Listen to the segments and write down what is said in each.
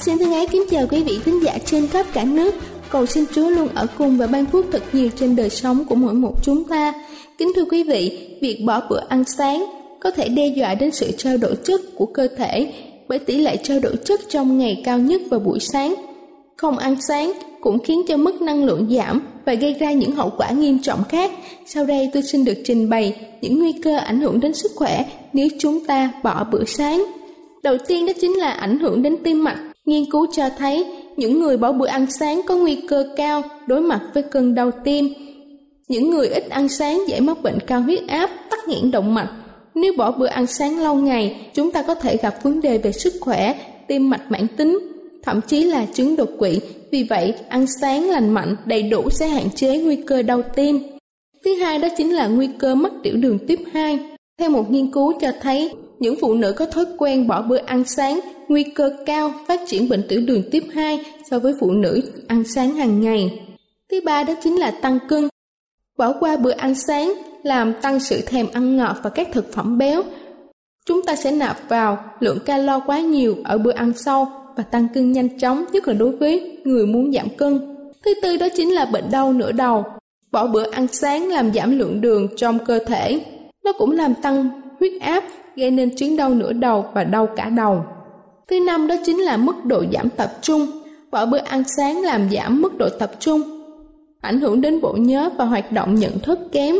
Xin thân ái kính chào quý vị khán giả trên khắp cả nước. Cầu xin Chúa luôn ở cùng và ban phước thật nhiều trên đời sống của mỗi một chúng ta. Kính thưa quý vị, việc bỏ bữa ăn sáng có thể đe dọa đến sự trao đổi chất của cơ thể bởi tỷ lệ trao đổi chất trong ngày cao nhất vào buổi sáng. Không ăn sáng cũng khiến cho mức năng lượng giảm và gây ra những hậu quả nghiêm trọng khác. Sau đây tôi xin được trình bày những nguy cơ ảnh hưởng đến sức khỏe nếu chúng ta bỏ bữa sáng. Đầu tiên đó chính là ảnh hưởng đến tim mạch. Nghiên cứu cho thấy những người bỏ bữa ăn sáng có nguy cơ cao đối mặt với cơn đau tim. Những người ít ăn sáng dễ mắc bệnh cao huyết áp, tắc nghẽn động mạch. Nếu bỏ bữa ăn sáng lâu ngày, chúng ta có thể gặp vấn đề về sức khỏe, tim mạch mãn tính, thậm chí là chứng đột quỵ. Vì vậy, ăn sáng lành mạnh đầy đủ sẽ hạn chế nguy cơ đau tim. Thứ hai đó chính là nguy cơ mắc tiểu đường tiếp 2. Theo một nghiên cứu cho thấy, những phụ nữ có thói quen bỏ bữa ăn sáng nguy cơ cao phát triển bệnh tiểu đường tiếp 2 so với phụ nữ ăn sáng hàng ngày. Thứ ba đó chính là tăng cân. Bỏ qua bữa ăn sáng làm tăng sự thèm ăn ngọt và các thực phẩm béo. Chúng ta sẽ nạp vào lượng calo quá nhiều ở bữa ăn sau và tăng cân nhanh chóng nhất là đối với người muốn giảm cân. Thứ tư đó chính là bệnh đau nửa đầu. Bỏ bữa ăn sáng làm giảm lượng đường trong cơ thể. Nó cũng làm tăng huyết áp, gây nên chứng đau nửa đầu và đau cả đầu. Thứ năm đó chính là mức độ giảm tập trung. Vỏ bữa ăn sáng làm giảm mức độ tập trung, ảnh hưởng đến bộ nhớ và hoạt động nhận thức kém.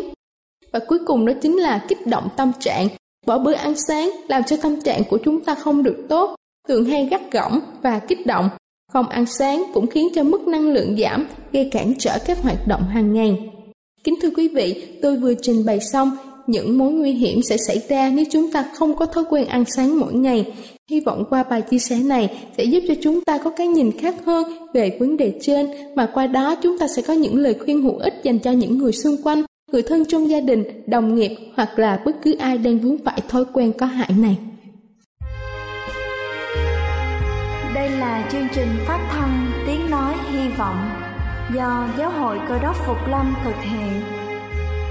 Và cuối cùng đó chính là kích động tâm trạng. Vỏ bữa ăn sáng làm cho tâm trạng của chúng ta không được tốt, thường hay gắt gỏng và kích động. Không ăn sáng cũng khiến cho mức năng lượng giảm, gây cản trở các hoạt động hàng ngày. Kính thưa quý vị, tôi vừa trình bày xong những mối nguy hiểm sẽ xảy ra nếu chúng ta không có thói quen ăn sáng mỗi ngày. Hy vọng qua bài chia sẻ này sẽ giúp cho chúng ta có cái nhìn khác hơn về vấn đề trên mà qua đó chúng ta sẽ có những lời khuyên hữu ích dành cho những người xung quanh, người thân trong gia đình, đồng nghiệp hoặc là bất cứ ai đang vướng phải thói quen có hại này. Đây là chương trình phát thanh Tiếng Nói Hy Vọng do Giáo hội Cơ đốc Phục Lâm thực hiện.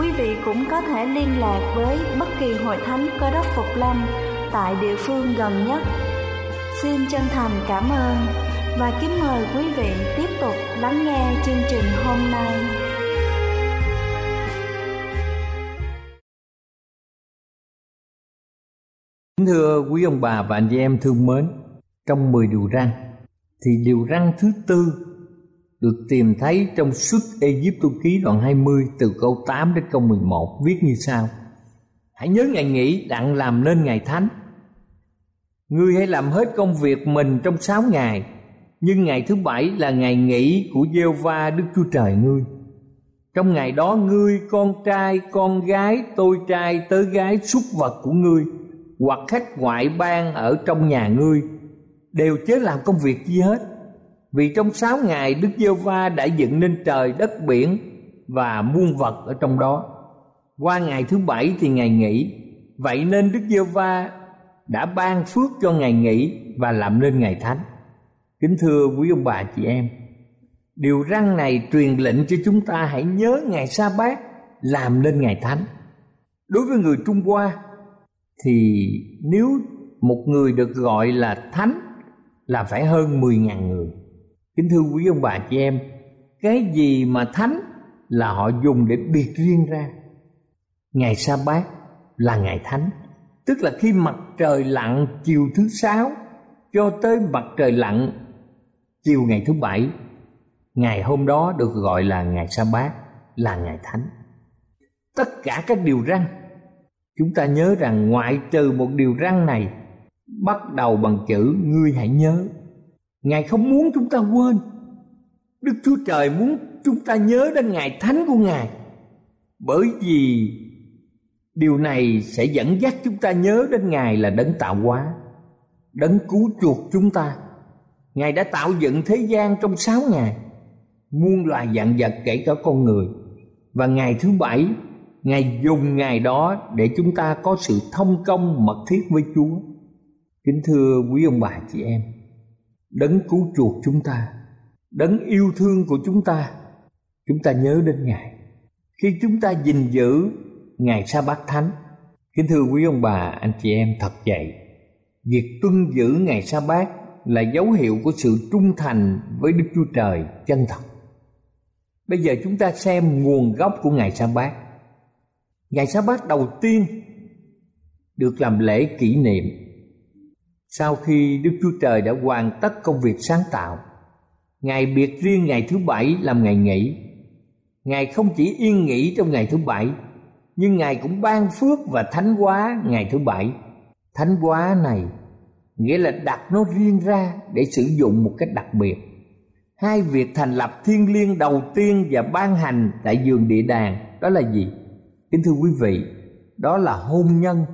quý vị cũng có thể liên lạc với bất kỳ hội thánh cơ đốc Phục Lâm tại địa phương gần nhất. Xin chân thành cảm ơn và kính mời quý vị tiếp tục lắng nghe chương trình hôm nay. Kính thưa quý ông bà và anh chị em thương mến, trong 10 điều răn thì điều răn thứ tư được tìm thấy trong suốt Egypto ký đoạn 20 từ câu 8 đến câu 11 viết như sau. Hãy nhớ ngày nghỉ đặng làm nên ngày thánh. Ngươi hãy làm hết công việc mình trong sáu ngày, nhưng ngày thứ bảy là ngày nghỉ của giê va Đức Chúa Trời ngươi. Trong ngày đó ngươi, con trai, con gái, tôi trai, tớ gái, súc vật của ngươi hoặc khách ngoại bang ở trong nhà ngươi đều chớ làm công việc gì hết vì trong sáu ngày Đức Giê Va đã dựng nên trời đất biển và muôn vật ở trong đó. Qua ngày thứ bảy thì ngày nghỉ. Vậy nên Đức Giê Va đã ban phước cho ngày nghỉ và làm nên ngày thánh. Kính thưa quý ông bà chị em, điều răn này truyền lệnh cho chúng ta hãy nhớ ngày sa bát làm nên ngày thánh. Đối với người Trung Hoa thì nếu một người được gọi là thánh là phải hơn 10.000 người kính thưa quý ông bà chị em, cái gì mà thánh là họ dùng để biệt riêng ra? Ngày sa bát là ngày thánh, tức là khi mặt trời lặn chiều thứ sáu cho tới mặt trời lặn chiều ngày thứ bảy, ngày hôm đó được gọi là ngày sa bát là ngày thánh. Tất cả các điều răn, chúng ta nhớ rằng ngoại trừ một điều răn này, bắt đầu bằng chữ ngươi hãy nhớ. Ngài không muốn chúng ta quên. Đức Chúa Trời muốn chúng ta nhớ đến Ngài thánh của Ngài. Bởi vì điều này sẽ dẫn dắt chúng ta nhớ đến Ngài là đấng tạo hóa, đấng cứu chuộc chúng ta. Ngài đã tạo dựng thế gian trong sáu ngày, muôn loài dạng vật kể cả con người. Và ngày thứ bảy, Ngài dùng ngày đó để chúng ta có sự thông công mật thiết với Chúa. Kính thưa quý ông bà chị em, đấng cứu chuộc chúng ta. Đấng yêu thương của chúng ta. Chúng ta nhớ đến ngài. Khi chúng ta gìn giữ ngày sa bát thánh, kính thưa quý ông bà, anh chị em thật vậy việc tuân giữ ngày sa bát là dấu hiệu của sự trung thành với đức chúa trời chân thật. Bây giờ chúng ta xem nguồn gốc của ngày sa bát. Ngày sa bát đầu tiên được làm lễ kỷ niệm sau khi Đức Chúa Trời đã hoàn tất công việc sáng tạo, Ngài biệt riêng ngày thứ bảy làm ngày nghỉ. Ngài không chỉ yên nghỉ trong ngày thứ bảy, nhưng Ngài cũng ban phước và thánh hóa ngày thứ bảy. Thánh hóa này nghĩa là đặt nó riêng ra để sử dụng một cách đặc biệt. Hai việc thành lập thiên liêng đầu tiên và ban hành tại giường địa đàng đó là gì? Kính thưa quý vị, đó là hôn nhân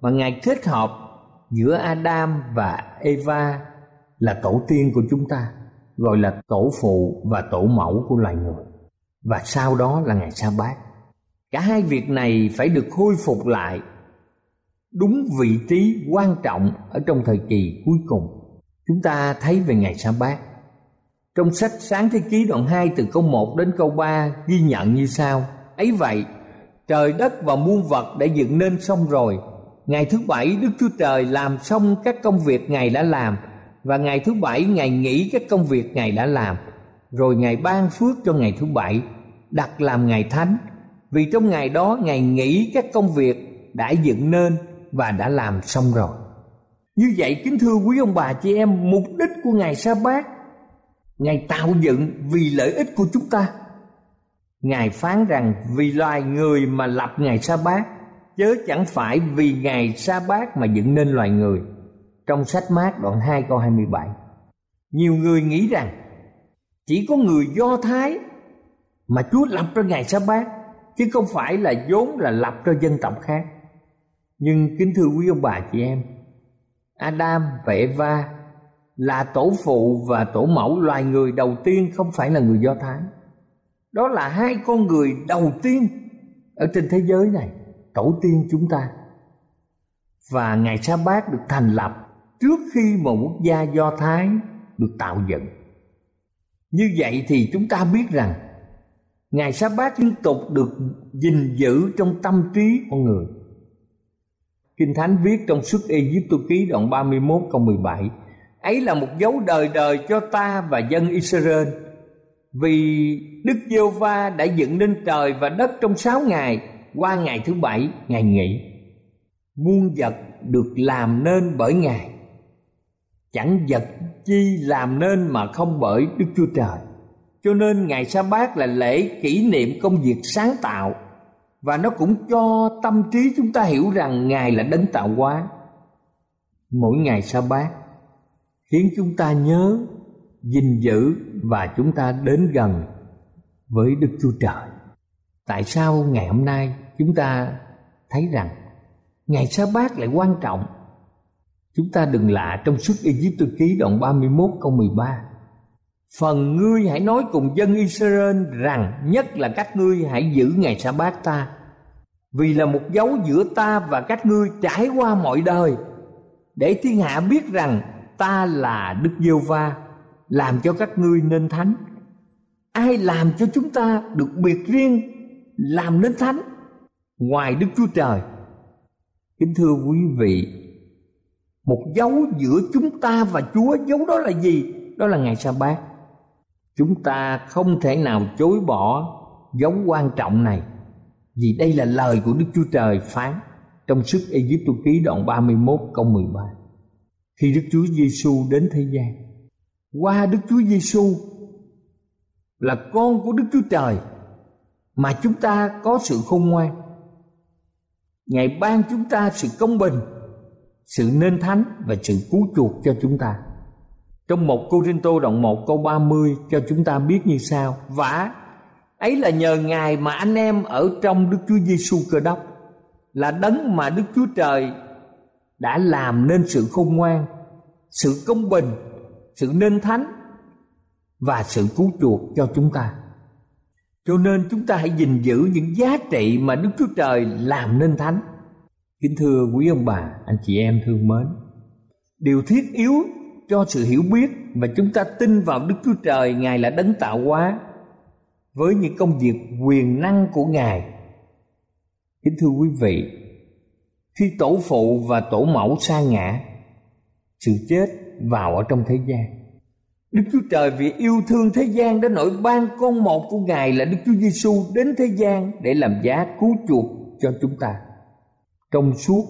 mà Ngài kết hợp giữa Adam và Eva là tổ tiên của chúng ta, gọi là tổ phụ và tổ mẫu của loài người. Và sau đó là ngày sa bát. Cả hai việc này phải được khôi phục lại đúng vị trí quan trọng ở trong thời kỳ cuối cùng. Chúng ta thấy về ngày sa bát. Trong sách sáng thế ký đoạn 2 từ câu 1 đến câu 3 ghi nhận như sau. Ấy vậy, trời đất và muôn vật đã dựng nên xong rồi Ngày thứ bảy, Đức Chúa Trời làm xong các công việc Ngài đã làm, Và ngày thứ bảy, Ngài nghỉ các công việc Ngài đã làm. Rồi Ngài ban phước cho ngày thứ bảy, Đặt làm ngày thánh. Vì trong ngày đó, Ngài nghỉ các công việc đã dựng nên và đã làm xong rồi. Như vậy, kính thưa quý ông bà chị em, Mục đích của Ngài sa bát, Ngài tạo dựng vì lợi ích của chúng ta. Ngài phán rằng, vì loài người mà lập ngày sa bát chớ chẳng phải vì ngày sa bát mà dựng nên loài người. Trong sách mát đoạn 2 câu 27 nhiều người nghĩ rằng, chỉ có người do thái mà chúa lập ra ngày sa bát, chứ không phải là vốn là lập cho dân tộc khác. Nhưng kính thưa quý ông bà chị em, adam và eva là tổ phụ và tổ mẫu loài người đầu tiên không phải là người do thái. Đó là hai con người đầu tiên ở trên thế giới này tổ tiên chúng ta. Và ngày sa bát được thành lập trước khi một quốc gia do thái được tạo dựng. Như vậy thì chúng ta biết rằng ngày sa bát liên tục được gìn giữ trong tâm trí con người. Kinh Thánh viết trong suốt Egypto ký đoạn 31 câu 17 Ấy là một dấu đời đời cho ta và dân Israel, Vì Đức giê va đã dựng nên trời và đất trong sáu ngày qua ngày thứ bảy, ngày nghỉ, muôn vật được làm nên bởi ngài. Chẳng vật chi làm nên mà không bởi đức chúa trời. Cho nên ngày sa bát là lễ kỷ niệm công việc sáng tạo. Và nó cũng cho tâm trí chúng ta hiểu rằng ngài là đấng tạo hóa. Mỗi ngày sa bát khiến chúng ta nhớ, gìn giữ và chúng ta đến gần với đức chúa trời. Tại sao ngày hôm nay chúng ta thấy rằng ngày sa bát lại quan trọng. Chúng ta đừng lạ trong suốt Egypto ký đoạn 31 câu 13 Phần ngươi hãy nói cùng dân Israel rằng nhất là các ngươi hãy giữ ngày sa bát ta, vì là một dấu giữa ta và các ngươi trải qua mọi đời, để thiên hạ biết rằng ta là Đức Giêsu va làm cho các ngươi nên thánh. Ai làm cho chúng ta được biệt riêng, làm nên thánh? Ngoài Đức Chúa Trời. Kính thưa quý vị, một dấu giữa chúng ta và Chúa, dấu đó là gì? Đó là ngày sa bát. Chúng ta không thể nào chối bỏ dấu quan trọng này, vì đây là lời của Đức Chúa Trời phán trong sức Egypto ký đoạn 31 câu 13 khi Đức Chúa Giêsu đến thế gian, qua Đức Chúa Giêsu là con của Đức Chúa Trời mà chúng ta có sự khôn ngoan. Ngài ban chúng ta sự công bình sự nên thánh và sự cứu chuộc cho chúng ta. Trong một Cô Rinh Tô đoạn 1 câu 30 cho chúng ta biết như sau. Vả, ấy là nhờ Ngài mà anh em ở trong Đức Chúa Giêsu Cơ Đốc Là đấng mà Đức Chúa Trời đã làm nên sự khôn ngoan Sự công bình, sự nên thánh Và sự cứu chuộc cho chúng ta. Cho nên chúng ta hãy gìn giữ những giá trị mà Đức Chúa Trời làm nên thánh Kính thưa quý ông bà, anh chị em thương mến Điều thiết yếu cho sự hiểu biết và chúng ta tin vào Đức Chúa Trời Ngài là đấng tạo hóa với những công việc quyền năng của Ngài. Kính thưa quý vị, khi tổ phụ và tổ mẫu sa ngã, sự chết vào ở trong thế gian. Đức Chúa Trời vì yêu thương thế gian đã nổi ban con một của Ngài là Đức Chúa Giêsu đến thế gian để làm giá cứu chuộc cho chúng ta. Trong suốt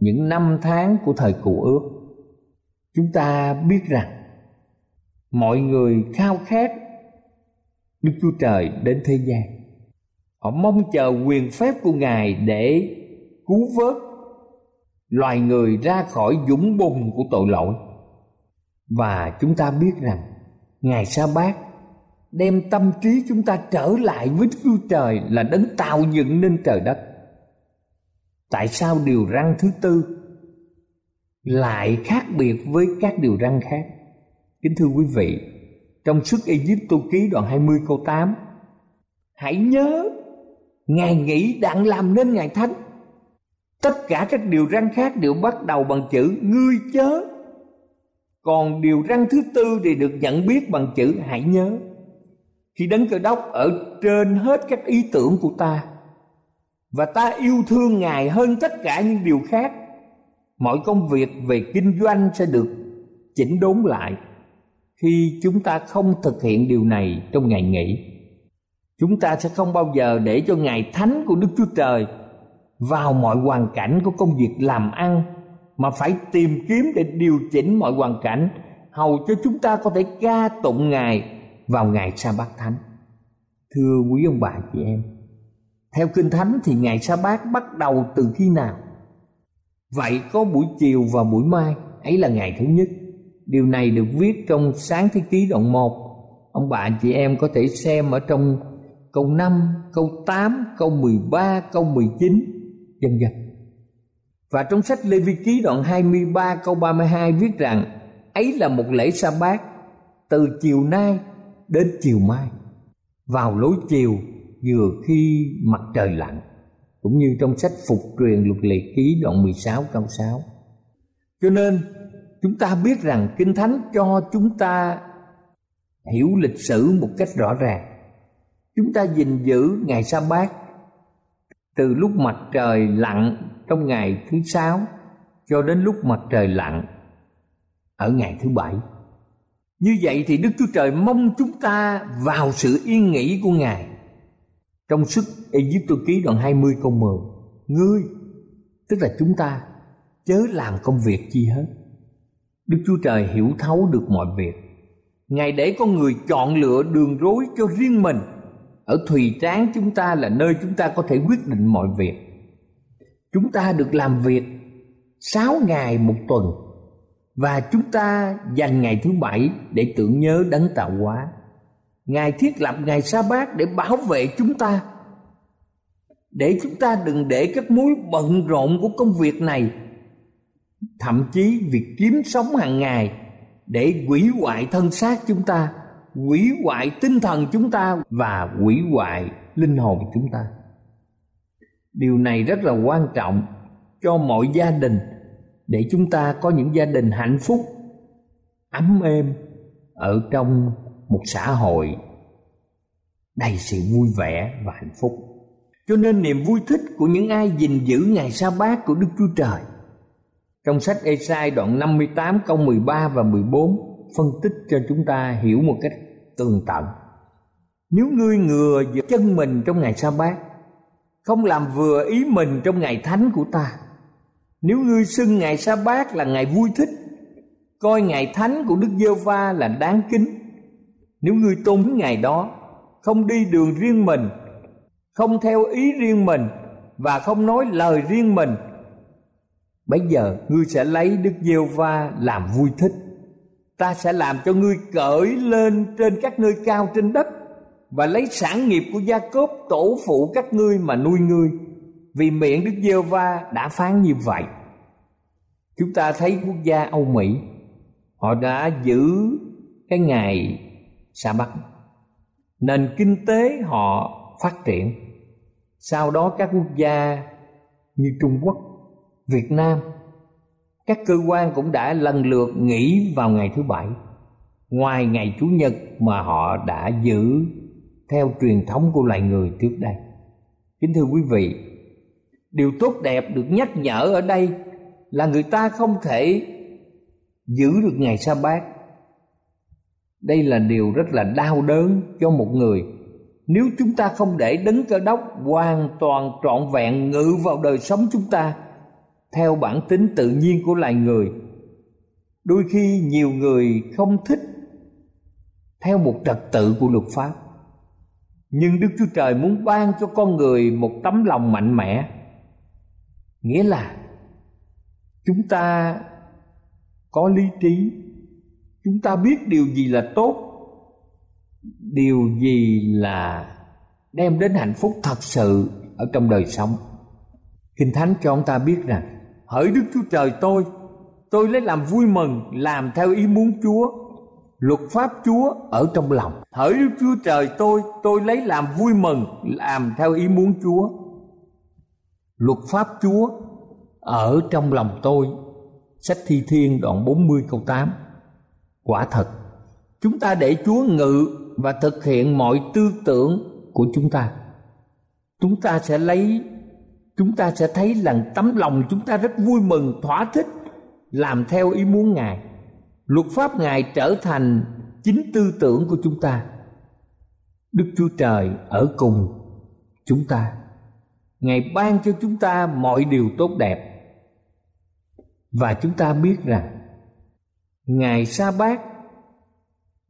những năm tháng của thời cụ ước, chúng ta biết rằng mọi người khao khát Đức Chúa Trời đến thế gian. Họ mong chờ quyền phép của Ngài để cứu vớt loài người ra khỏi dũng bùn của tội lỗi. Và chúng ta biết rằng Ngài Sa Bát đem tâm trí chúng ta trở lại với Đức Chúa Trời là đấng tạo dựng nên trời đất. Tại sao điều răng thứ tư lại khác biệt với các điều răn khác. Kính thưa quý vị, trong suốt Egypto ký đoạn 20 câu 8, hãy nhớ Ngài nghĩ đặng làm nên Ngài Thánh. Tất cả các điều răn khác đều bắt đầu bằng chữ ngươi chớ. Còn điều răn thứ tư thì được nhận biết bằng chữ hãy nhớ. Khi đấng cơ đốc ở trên hết các ý tưởng của ta, và ta yêu thương Ngài hơn tất cả những điều khác, mọi công việc về kinh doanh sẽ được chỉnh đốn lại khi chúng ta không thực hiện điều này trong ngày nghỉ chúng ta sẽ không bao giờ để cho ngày thánh của đức chúa trời vào mọi hoàn cảnh của công việc làm ăn mà phải tìm kiếm để điều chỉnh mọi hoàn cảnh hầu cho chúng ta có thể ca tụng ngài vào ngày sa bát thánh thưa quý ông bà chị em theo kinh thánh thì ngày sa bát bắt đầu từ khi nào Vậy có buổi chiều và buổi mai ấy là ngày thứ nhất. Điều này được viết trong sáng thế ký đoạn 1. Ông bà chị em có thể xem ở trong câu 5, câu 8, câu 13, câu 19, dần dần. Và trong sách Lê Vi Ký đoạn 23 câu 32 viết rằng, ấy là một lễ sa bát, từ chiều nay đến chiều mai vào lối chiều, vừa khi mặt trời lặn cũng như trong sách phục truyền luật lệ ký đoạn 16 câu 6. Cho nên, chúng ta biết rằng Kinh Thánh cho chúng ta hiểu lịch sử một cách rõ ràng. Chúng ta gìn giữ ngày sa bát từ lúc mặt trời lặn trong ngày thứ sáu cho đến lúc mặt trời lặn ở ngày thứ bảy. Như vậy thì Đức Chúa Trời mong chúng ta vào sự yên nghỉ của Ngài trong sức Egypto ký đoạn 20 câu 10 Ngươi, Tức là chúng ta, Chớ làm công việc chi hết. Đức Chúa Trời hiểu thấu được mọi việc. Ngài để con người chọn lựa đường rối cho riêng mình. Ở thùy tráng chúng ta là nơi chúng ta có thể quyết định mọi việc chúng ta được làm việc sáu ngày một tuần và chúng ta dành ngày thứ bảy để tưởng nhớ đấng tạo hóa. Ngài thiết lập ngày sa bát để bảo vệ chúng ta, để chúng ta đừng để các mối bận rộn của công việc này, thậm chí việc kiếm sống hàng ngày để hủy hoại thân xác chúng ta, hủy hoại tinh thần chúng ta và hủy hoại linh hồn chúng ta điều này rất là quan trọng cho mọi gia đình để chúng ta có những gia đình hạnh phúc ấm êm ở trong một xã hội đầy sự vui vẻ và hạnh phúc cho nên niềm vui thích của những ai gìn giữ ngày sa bát của Đức Chúa Trời trong sách Esai đoạn 58 câu 13 và 14 phân tích cho chúng ta hiểu một cách tường tận. Nếu ngươi ngừa giữa chân mình trong ngày sa bát, không làm vừa ý mình trong ngày thánh của ta. Nếu ngươi xưng ngày sa bát là ngày vui thích, coi ngày thánh của Đức Giê Va là đáng kính. Nếu ngươi tôn ngày đó, không đi đường riêng mình, không theo ý riêng mình và không nói lời riêng mình Bây giờ ngươi sẽ lấy Đức Giê-va làm vui thích. Ta sẽ làm cho ngươi cởi lên trên các nơi cao trên đất và lấy sản nghiệp của gia cốp tổ phụ các ngươi mà nuôi ngươi. Vì miệng Đức Giêsu va đã phán như vậy. Chúng ta thấy quốc gia Âu Mỹ, họ đã giữ cái ngày sa bắc nền kinh tế họ phát triển sau đó các quốc gia như trung quốc, Việt Nam, các cơ quan cũng đã lần lượt nghỉ vào ngày thứ bảy, ngoài ngày chủ nhật mà họ đã giữ theo truyền thống của loài người trước đây. Kính thưa quý vị, điều tốt đẹp được nhắc nhở ở đây là người ta không thể giữ được ngày sa bát. Đây là điều rất là đau đớn cho một người. Nếu chúng ta không để đấng cơ đốc hoàn toàn trọn vẹn ngự vào đời sống chúng ta, theo bản tính tự nhiên của loài người, đôi khi nhiều người không thích theo một trật tự của luật pháp nhưng đức chúa trời muốn ban cho con người một tấm lòng mạnh mẽ nghĩa là chúng ta có lý trí chúng ta biết điều gì là tốt điều gì là đem đến hạnh phúc thật sự ở trong đời sống kinh thánh cho ông ta biết rằng hỡi Đức Chúa Trời tôi, tôi lấy làm vui mừng, làm theo ý muốn Chúa. Luật pháp Chúa ở trong lòng. Hỡi Đức Chúa Trời tôi, tôi lấy làm vui mừng, làm theo ý muốn Chúa. Luật pháp Chúa ở trong lòng tôi. Sách Thi Thiên đoạn 40 câu 8. Quả thật, chúng ta để Chúa ngự và thực hiện mọi tư tưởng của chúng ta. Chúng ta sẽ lấy chúng ta sẽ thấy rằng tấm lòng chúng ta rất vui mừng thỏa thích làm theo ý muốn ngài luật pháp ngài trở thành chính tư tưởng của chúng ta. Đức chúa trời ở cùng chúng ta. Ngài ban cho chúng ta mọi điều tốt đẹp. Và chúng ta biết rằng ngày sa bát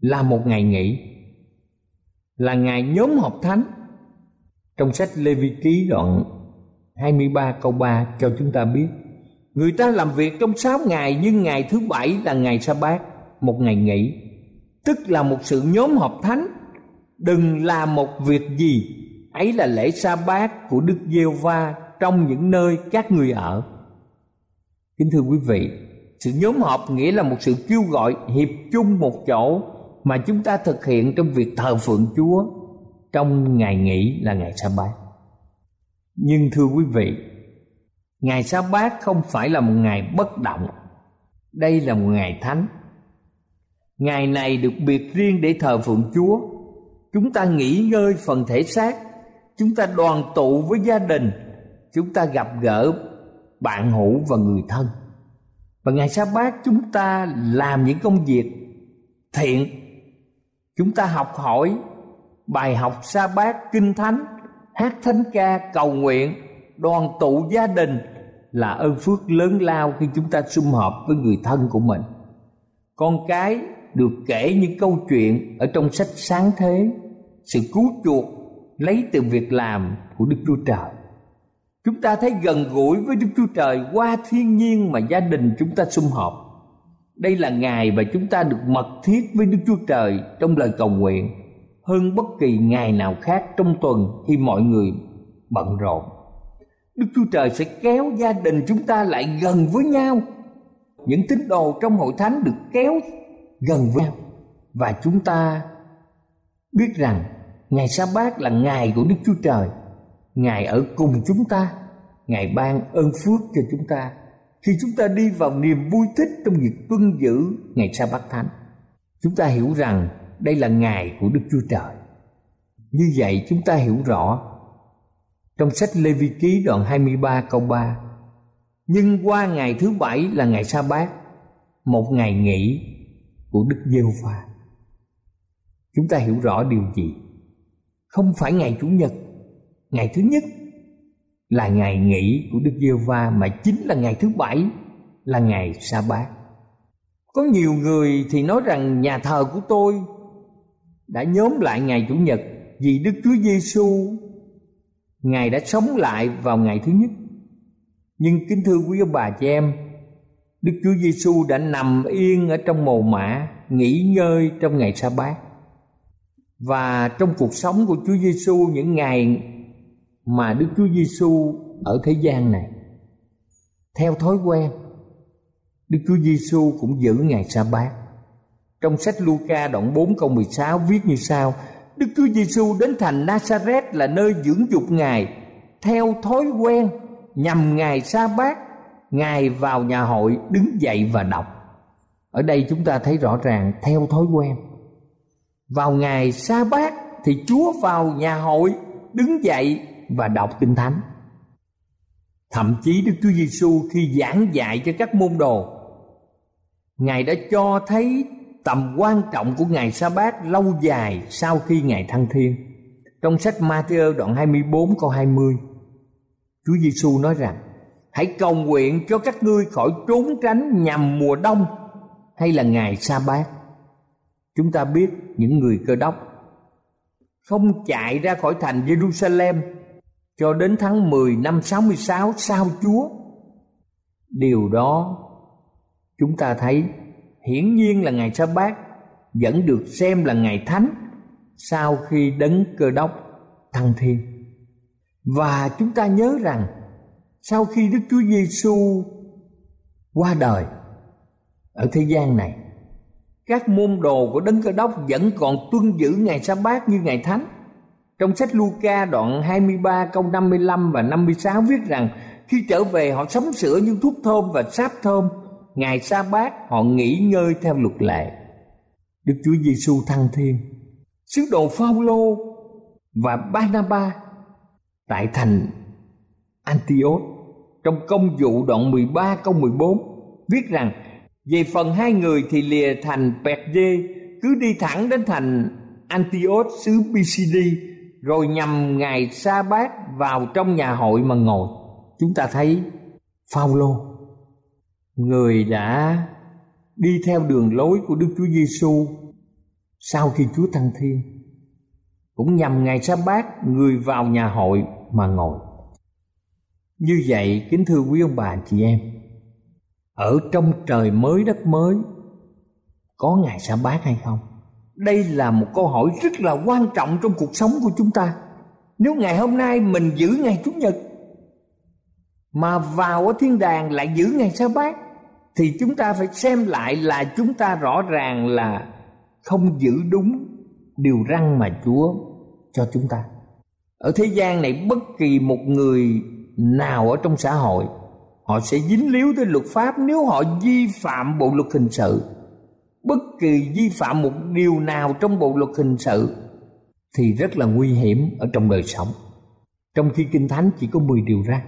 là một ngày nghỉ, là ngày nhóm họp thánh. Trong sách lê vi ký đoạn 23 câu 3 cho chúng ta biết Người ta làm việc trong 6 ngày, nhưng ngày thứ bảy là ngày sa bát, Một ngày nghỉ. Tức là một sự nhóm họp thánh. Đừng làm một việc gì, Ấy là lễ sa bát của Đức giê va Trong những nơi các người ở. Kính thưa quý vị, Sự nhóm họp nghĩa là một sự kêu gọi hiệp chung một chỗ Mà chúng ta thực hiện trong việc thờ phượng Chúa Trong ngày nghỉ là ngày sa bát. Nhưng thưa quý vị ngày sa bát không phải là một ngày bất động. Đây là một ngày thánh. Ngày này được biệt riêng để thờ phượng chúa. Chúng ta nghỉ ngơi phần thể xác. Chúng ta đoàn tụ với gia đình. Chúng ta gặp gỡ bạn hữu và người thân. Và ngày sa bát chúng ta làm những công việc thiện. Chúng ta học hỏi bài học sa bát, kinh thánh, hát thánh ca, cầu nguyện, đoàn tụ gia đình là ơn phước lớn lao khi chúng ta sum họp với người thân của mình. Con cái được kể những câu chuyện ở trong sách sáng thế, sự cứu chuộc lấy từ việc làm của đức chúa trời. Chúng ta thấy gần gũi với đức chúa trời qua thiên nhiên mà gia đình chúng ta sum họp. Đây là ngày mà chúng ta được mật thiết với đức chúa trời trong lời cầu nguyện. Hơn bất kỳ ngày nào khác trong tuần khi mọi người bận rộn đức chúa trời sẽ kéo gia đình chúng ta lại gần với nhau. Những tín đồ trong hội thánh được kéo gần với nhau. Và chúng ta biết rằng ngày sa bát là ngày của đức chúa trời. Ngài ở cùng chúng ta. Ngài ban ơn phước cho chúng ta. Khi chúng ta đi vào niềm vui thích trong việc tuân giữ ngày sa bát thánh, chúng ta hiểu rằng đây là ngày của đức chúa trời. Như vậy chúng ta hiểu rõ trong sách Lê Vi Ký đoạn 23 câu 3 Nhưng qua ngày thứ bảy là ngày sa bát, Một ngày nghỉ của Đức giê va Chúng ta hiểu rõ điều gì? Không phải ngày Chủ nhật, Ngày thứ nhất là ngày nghỉ của Đức giê va Mà chính là ngày thứ bảy là ngày sa bát Có nhiều người thì nói rằng nhà thờ của tôi đã nhóm lại ngày Chủ nhật vì Đức Chúa Giêsu Ngài đã sống lại vào ngày thứ nhất. Nhưng kính thưa quý ông bà chị em, Đức Chúa Giêsu đã nằm yên ở trong mồ mả, nghỉ ngơi trong ngày sa bát. Và trong cuộc sống của Chúa Giêsu những ngày mà Đức Chúa Giêsu ở thế gian này, theo thói quen, Đức Chúa Giêsu cũng giữ ngày sa bát. Trong sách Luca đoạn 4 câu 16 viết như sau: Đức Chúa Giêsu đến thành Nazareth là nơi dưỡng dục Ngài theo thói quen nhằm ngày sa bát Ngài vào nhà hội đứng dậy và đọc. Ở đây chúng ta thấy rõ ràng theo thói quen. Vào ngày sa bát thì Chúa vào nhà hội đứng dậy và đọc kinh thánh. Thậm chí Đức Chúa Giêsu khi giảng dạy cho các môn đồ, Ngài đã cho thấy tầm quan trọng của ngày sa bát lâu dài sau khi ngày thăng thiên. Trong sách Matthew đoạn 24 câu 20, Chúa Giêsu nói rằng: Hãy cầu nguyện cho các ngươi khỏi trốn tránh nhằm mùa đông hay là ngày sa bát. Chúng ta biết những người cơ đốc không chạy ra khỏi thành Jerusalem cho đến tháng 10 năm 66 sau Chúa. Điều đó chúng ta thấy hiển nhiên là ngày sa bát, vẫn được xem là ngày thánh sau khi đấng cơ đốc thăng thiên. Và chúng ta nhớ rằng, sau khi đức chúa giêsu qua đời ở thế gian này, các môn đồ của đấng cơ đốc vẫn còn tuân giữ ngày sa bát như ngày thánh. Trong sách Luca đoạn 23 câu 55 và 56 viết rằng, khi trở về họ sắm sửa những thuốc thơm và sáp thơm ngày sa bát, họ nghỉ ngơi theo luật lệ. Đức chúa giêsu thăng thiên sứ đồ phaolô và barnaba tại thành antioch. Trong công vụ đoạn 13 câu 14 viết rằng, về phần hai người thì lìa thành Perge cứ đi thẳng đến thành Antioch xứ Pisidia, rồi nhằm ngày sa bát vào trong nhà hội mà ngồi. Chúng ta thấy Phaolô người đã đi theo đường lối của Đức Chúa Giêsu sau khi Chúa thăng thiên, cũng nhằm ngày sa bát người vào nhà hội mà ngồi. Như vậy, kính thưa quý ông bà chị em, ở trong trời mới đất mới, có ngày sa bát hay không? Đây là một câu hỏi rất là quan trọng trong cuộc sống của chúng ta. Nếu ngày hôm nay mình giữ ngày chủ nhật, mà vào ở thiên đàng lại giữ ngày sa bát thì chúng ta phải xem lại là chúng ta rõ ràng là không giữ đúng điều răn mà Chúa cho chúng ta. Ở thế gian này, bất kỳ một người nào ở trong xã hội, họ sẽ dính líu tới luật pháp nếu họ vi phạm bộ luật hình sự. Bất kỳ vi phạm một điều nào trong bộ luật hình sự thì rất là nguy hiểm ở trong đời sống. Trong khi Kinh Thánh chỉ có 10 điều răn.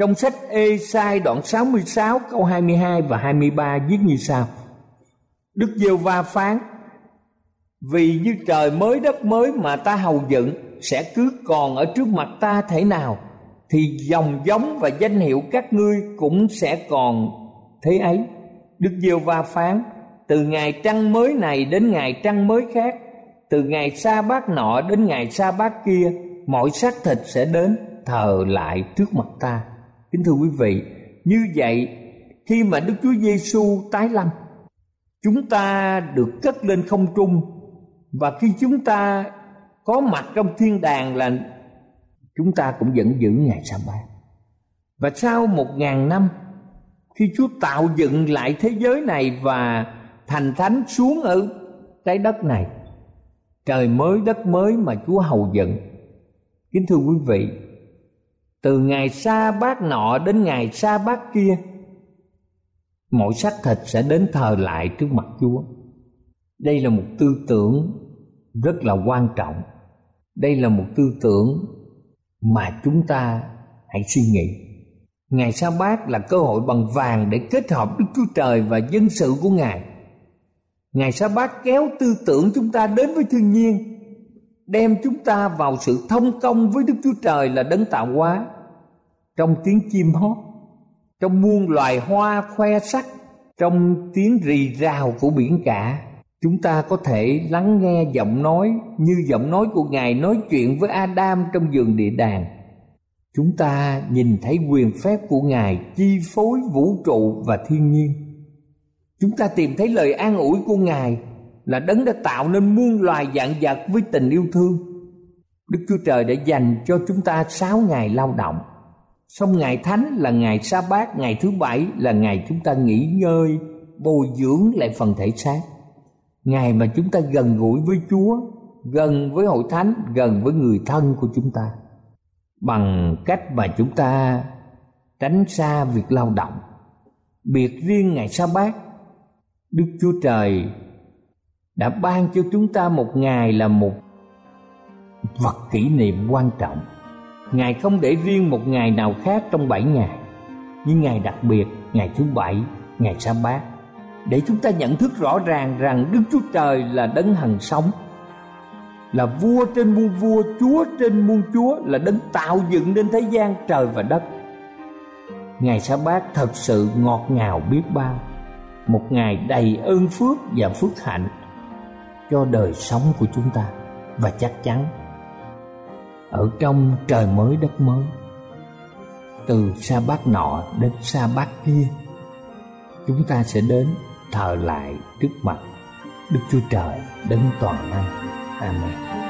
Trong sách Ê-sai đoạn 66 câu 22 và 23 viết như sau. Đức Giêsu va phán, Vì như trời mới đất mới mà ta hầu dựng Sẽ cứ còn ở trước mặt ta thể nào? Thì dòng giống và danh hiệu các ngươi cũng sẽ còn thế ấy. Đức Diêu va phán, từ ngày trăng mới này đến ngày trăng mới khác, từ ngày sa bát nọ đến ngày sa bát kia, mọi xác thịt sẽ đến thờ lại trước mặt ta kính thưa quý vị, như vậy khi mà đức chúa giêsu tái lâm, chúng ta được cất lên không trung và khi chúng ta có mặt trong thiên đàng là chúng ta cũng vẫn giữ ngày sa bát và sau một ngàn năm, khi chúa tạo dựng lại thế giới này và thành thánh xuống ở trái đất này, trời mới, đất mới mà chúa hầu dựng. Kính thưa quý vị từ ngày sa bát nọ đến ngày sa bát kia mọi xác thịt sẽ đến thờ lại trước mặt chúa. Đây là một tư tưởng rất là quan trọng. Đây là một tư tưởng mà chúng ta hãy suy nghĩ. Ngày sa bát là cơ hội bằng vàng để kết hợp đức chúa trời và dân sự của ngài. Ngày sa bát kéo tư tưởng chúng ta đến với thiên nhiên đem chúng ta vào sự thông công với đức chúa trời là đấng tạo hóa. Trong tiếng chim hót, trong muôn loài hoa khoe sắc, trong tiếng rì rào của biển cả, chúng ta có thể lắng nghe giọng nói như giọng nói của ngài nói chuyện với adam trong giường địa đàng. Chúng ta nhìn thấy quyền phép của ngài chi phối vũ trụ và thiên nhiên. Chúng ta tìm thấy lời an ủi của ngài là đấng đã tạo nên muôn loài dạng vật với tình yêu thương. Đức chúa trời đã dành cho chúng ta sáu ngày lao động. Xong ngày thánh là ngày sa bát, ngày thứ bảy là ngày chúng ta nghỉ ngơi, bồi dưỡng lại phần thể xác. Ngày mà chúng ta gần gũi với chúa, gần với hội thánh, gần với người thân của chúng ta. Bằng cách mà chúng ta tránh xa việc lao động. Biệt riêng ngày sa bát, đức chúa trời đã ban cho chúng ta một ngày là một vật kỷ niệm quan trọng. Ngài không để riêng một ngày nào khác trong bảy ngày, nhưng ngày đặc biệt, ngày thứ bảy, ngày sa bát. Để chúng ta nhận thức rõ ràng rằng đức chúa trời là đấng hằng sống, là vua trên muôn vua, chúa trên muôn chúa, là đấng tạo dựng nên thế gian, trời và đất. Ngày sa bát thật sự ngọt ngào biết bao. Một ngày đầy ơn phước và phước hạnh cho đời sống của chúng ta. Và chắc chắn, ở trong trời mới đất mới, từ sa bát nọ đến sa bát kia, chúng ta sẽ đến thờ lại trước mặt đức chúa trời đấng toàn năng. Amen.